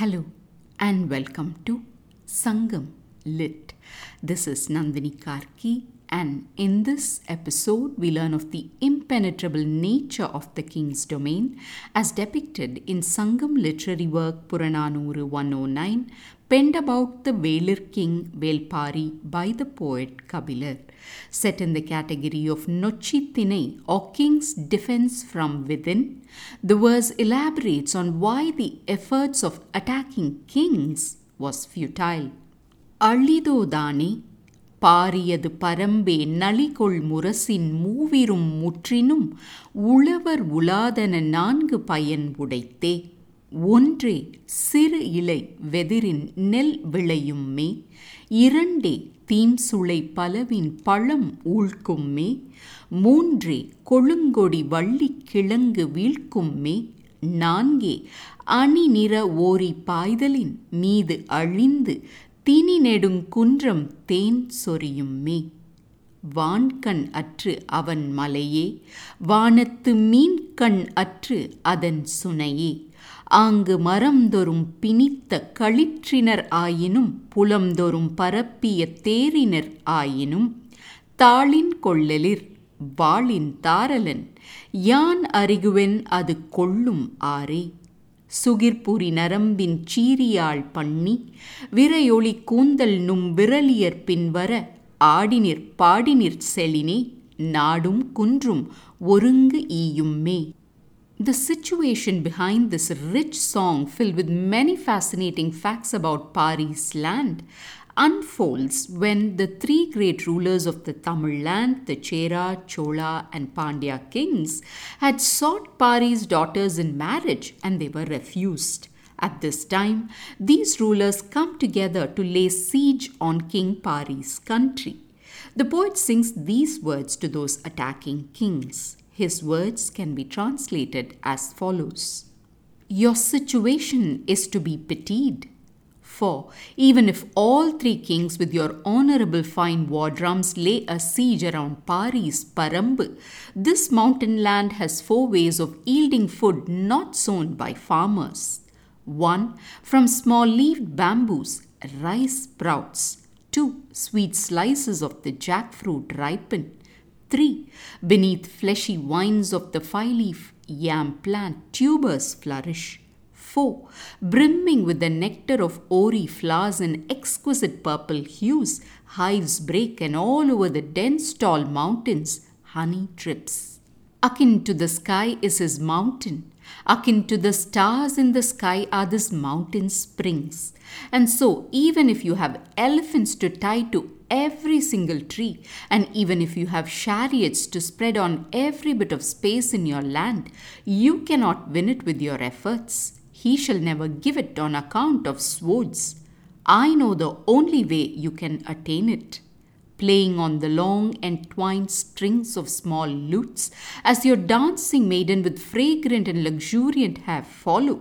Hello and welcome to Sangam Lit. This is Nandini Karky, and in this episode, we learn of the impenetrable nature of the king's domain as depicted in Sangam literary work Purananuru 109, penned about the Velir king Velpari by the poet Kabilar. Set in the category of Nochi Thinai or king's defense from within, the verse elaborates on why the efforts of attacking kings was futile. அழிதோதானே? பாரியது பரம்பே நளிகொள் முரசின் மூவிரும் முற்றினும் உழவர் உலாதன நான்கு பயன் உடைத்தே. ஒன்றே சிறு இலை வெதிரின் நெல் விளையும்மே. இரண்டே தீம்சுளை பலவின் பழம் ஊழ்க்கும்மே. மூன்றே கொழுங்கொடி வள்ளி கிழங்கு வீழ்க்கும்மே. நான்கே அணி நிற ஓரி பாய்தலின் மீது அழிந்து தினி நெடுங்குன்றம் தேன் சொரியும்மே வான்கண் அற்று அவன் மலையே வானத்து மீன்கண் அற்று அதன் சுனையே. ஆங்கு மரம்தொறும் பிணித்த களிற்றினர் ஆயினும் புலம்தொறும் பரப்பிய தேரினர் ஆயினும் தாளின் கொள்ளலிர் வாளின் தாரலன் யான் அறிகுவென் அது கொள்ளும் ஆரே சுகிர்புரி நரம்பின் சீரியாள் பண்ணி விரையொளி கூந்தல் நும் விரலியர் பின்வர ஆடினிற் பாடினிற் செலினே நாடும் குன்றும் ஒருங்கு ஈயும்மே The situation behind this rich song, filled with many fascinating facts about Pari's land, unfolds when the three great rulers of the Tamil land, the Chera, Chola, and Pandya kings, had sought Pari's daughters in marriage and they were refused. At this time, these rulers come together to lay siege on King Pari's country. The poet sings these words to those attacking kings. His words can be translated as follows Your situation is to be pitied. For even if all three kings with your honorable fine war drums lay a siege around Pari's Parambu, this mountain land has four ways of yielding food not sown by farmers. One, from small leaved bamboos, rice sprouts. Two, sweet slices of the jackfruit ripen. 3. Beneath fleshy vines of the five leaf yam plant, tubers flourish. 4. Brimming with the nectar of ori flowers in exquisite purple hues, hives break, and all over the dense tall mountains, honey drips. Akin to the sky is his mountain. Akin to the stars in the sky are this mountain springs. And so, even if you have elephants to tie to every single tree, and even if you have chariots to spread on every bit of space in your land, you cannot win it with your efforts. He shall never give it on account of swords. I know the only way you can attain it playing on the long entwined strings of small lutes, as your dancing maiden with fragrant and luxuriant hair follow.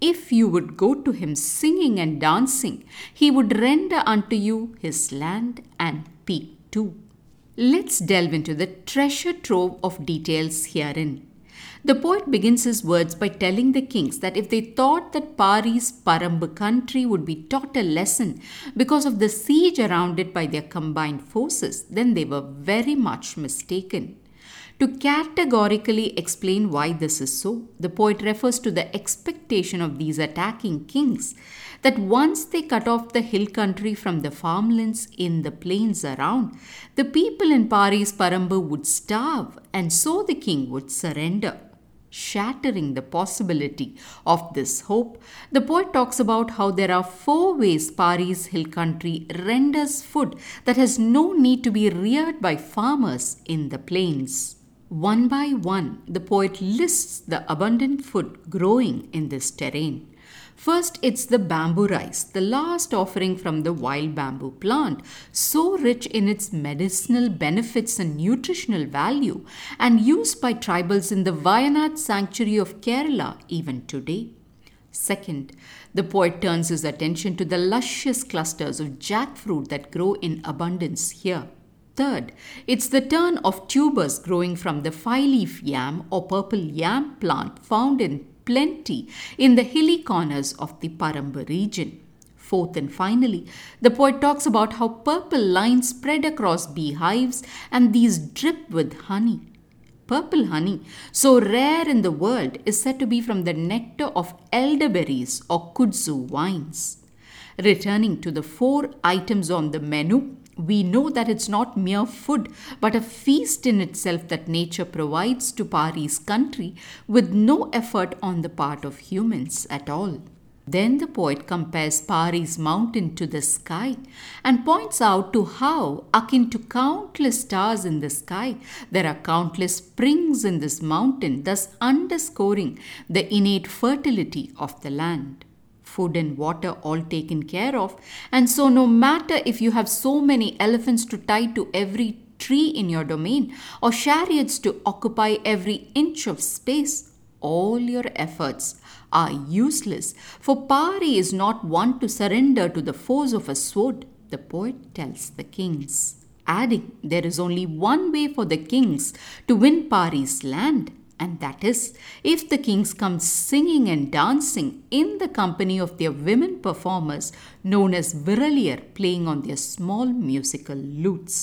If you would go to him singing and dancing, he would render unto you his land and peak too. Let's delve into the treasure trove of details herein. The poet begins his words by telling the kings that if they thought that Pari's Parambu country would be taught a lesson because of the siege around it by their combined forces, then they were very much mistaken. To categorically explain why this is so, the poet refers to the expectation of these attacking kings that once they cut off the hill country from the farmlands in the plains around, the people in Pari's Parambu would starve, and so the king would surrender shattering the possibility of this hope, the poet talks about how there are four ways Pari's hill country renders food that has no need to be reared by farmers in the plains. One by one, the poet lists the abundant food growing in this terrain. First, it's the bamboo rice, the last offering from the wild bamboo plant, so rich in its medicinal benefits and nutritional value, and used by tribals in the Wayanad sanctuary of Kerala even today. Second, the poet turns his attention to the luscious clusters of jackfruit that grow in abundance here. Third, it's the turn of tubers growing from the five leaf yam or purple yam plant found in plenty in the hilly corners of the Paramba region. Fourth and finally, the poet talks about how purple lines spread across beehives and these drip with honey. Purple honey, so rare in the world, is said to be from the nectar of elderberries or kudzu vines. Returning to the four items on the menu, we know that it's not mere food, but a feast in itself that nature provides to Pari's country with no effort on the part of humans at all. Then the poet compares Pari's mountain to the sky and points out to how, akin to countless stars in the sky, there are countless springs in this mountain, thus underscoring the innate fertility of the land. Food and water all taken care of, and so no matter if you have so many elephants to tie to every tree in your domain or chariots to occupy every inch of space, all your efforts are useless, for Pari is not one to surrender to the force of a sword, the poet tells the kings. Adding, there is only one way for the kings to win Pari's land, and that is if the kings come singing and dancing in the company of their women performers known as Viraliar playing on their small musical lutes.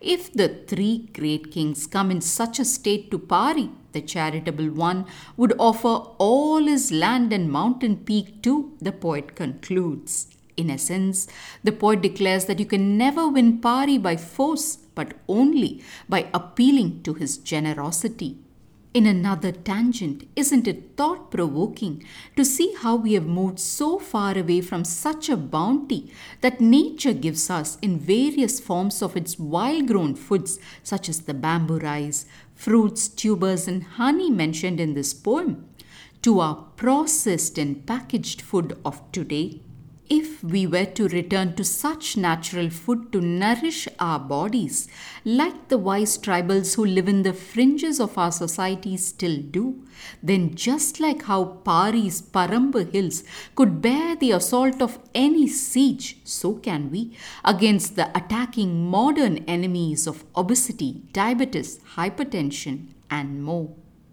If the three great kings come in such a state to Pari, the charitable one would offer all his land and mountain peak too, the poet concludes. In essence, the poet declares that you can never win Pari by force, but only by appealing to his generosity. In another tangent, isn't it thought provoking to see how we have moved so far away from such a bounty that nature gives us in various forms of its wild grown foods, such as the bamboo rice, fruits, tubers, and honey mentioned in this poem, to our processed and packaged food of today? If we were to return to such natural food to nourish our bodies, like the wise tribals who live in the fringes of our society still do, then just like how Pari's Parambu hills could bear the assault of any siege, so can we against the attacking modern enemies of obesity, diabetes, hypertension, and more.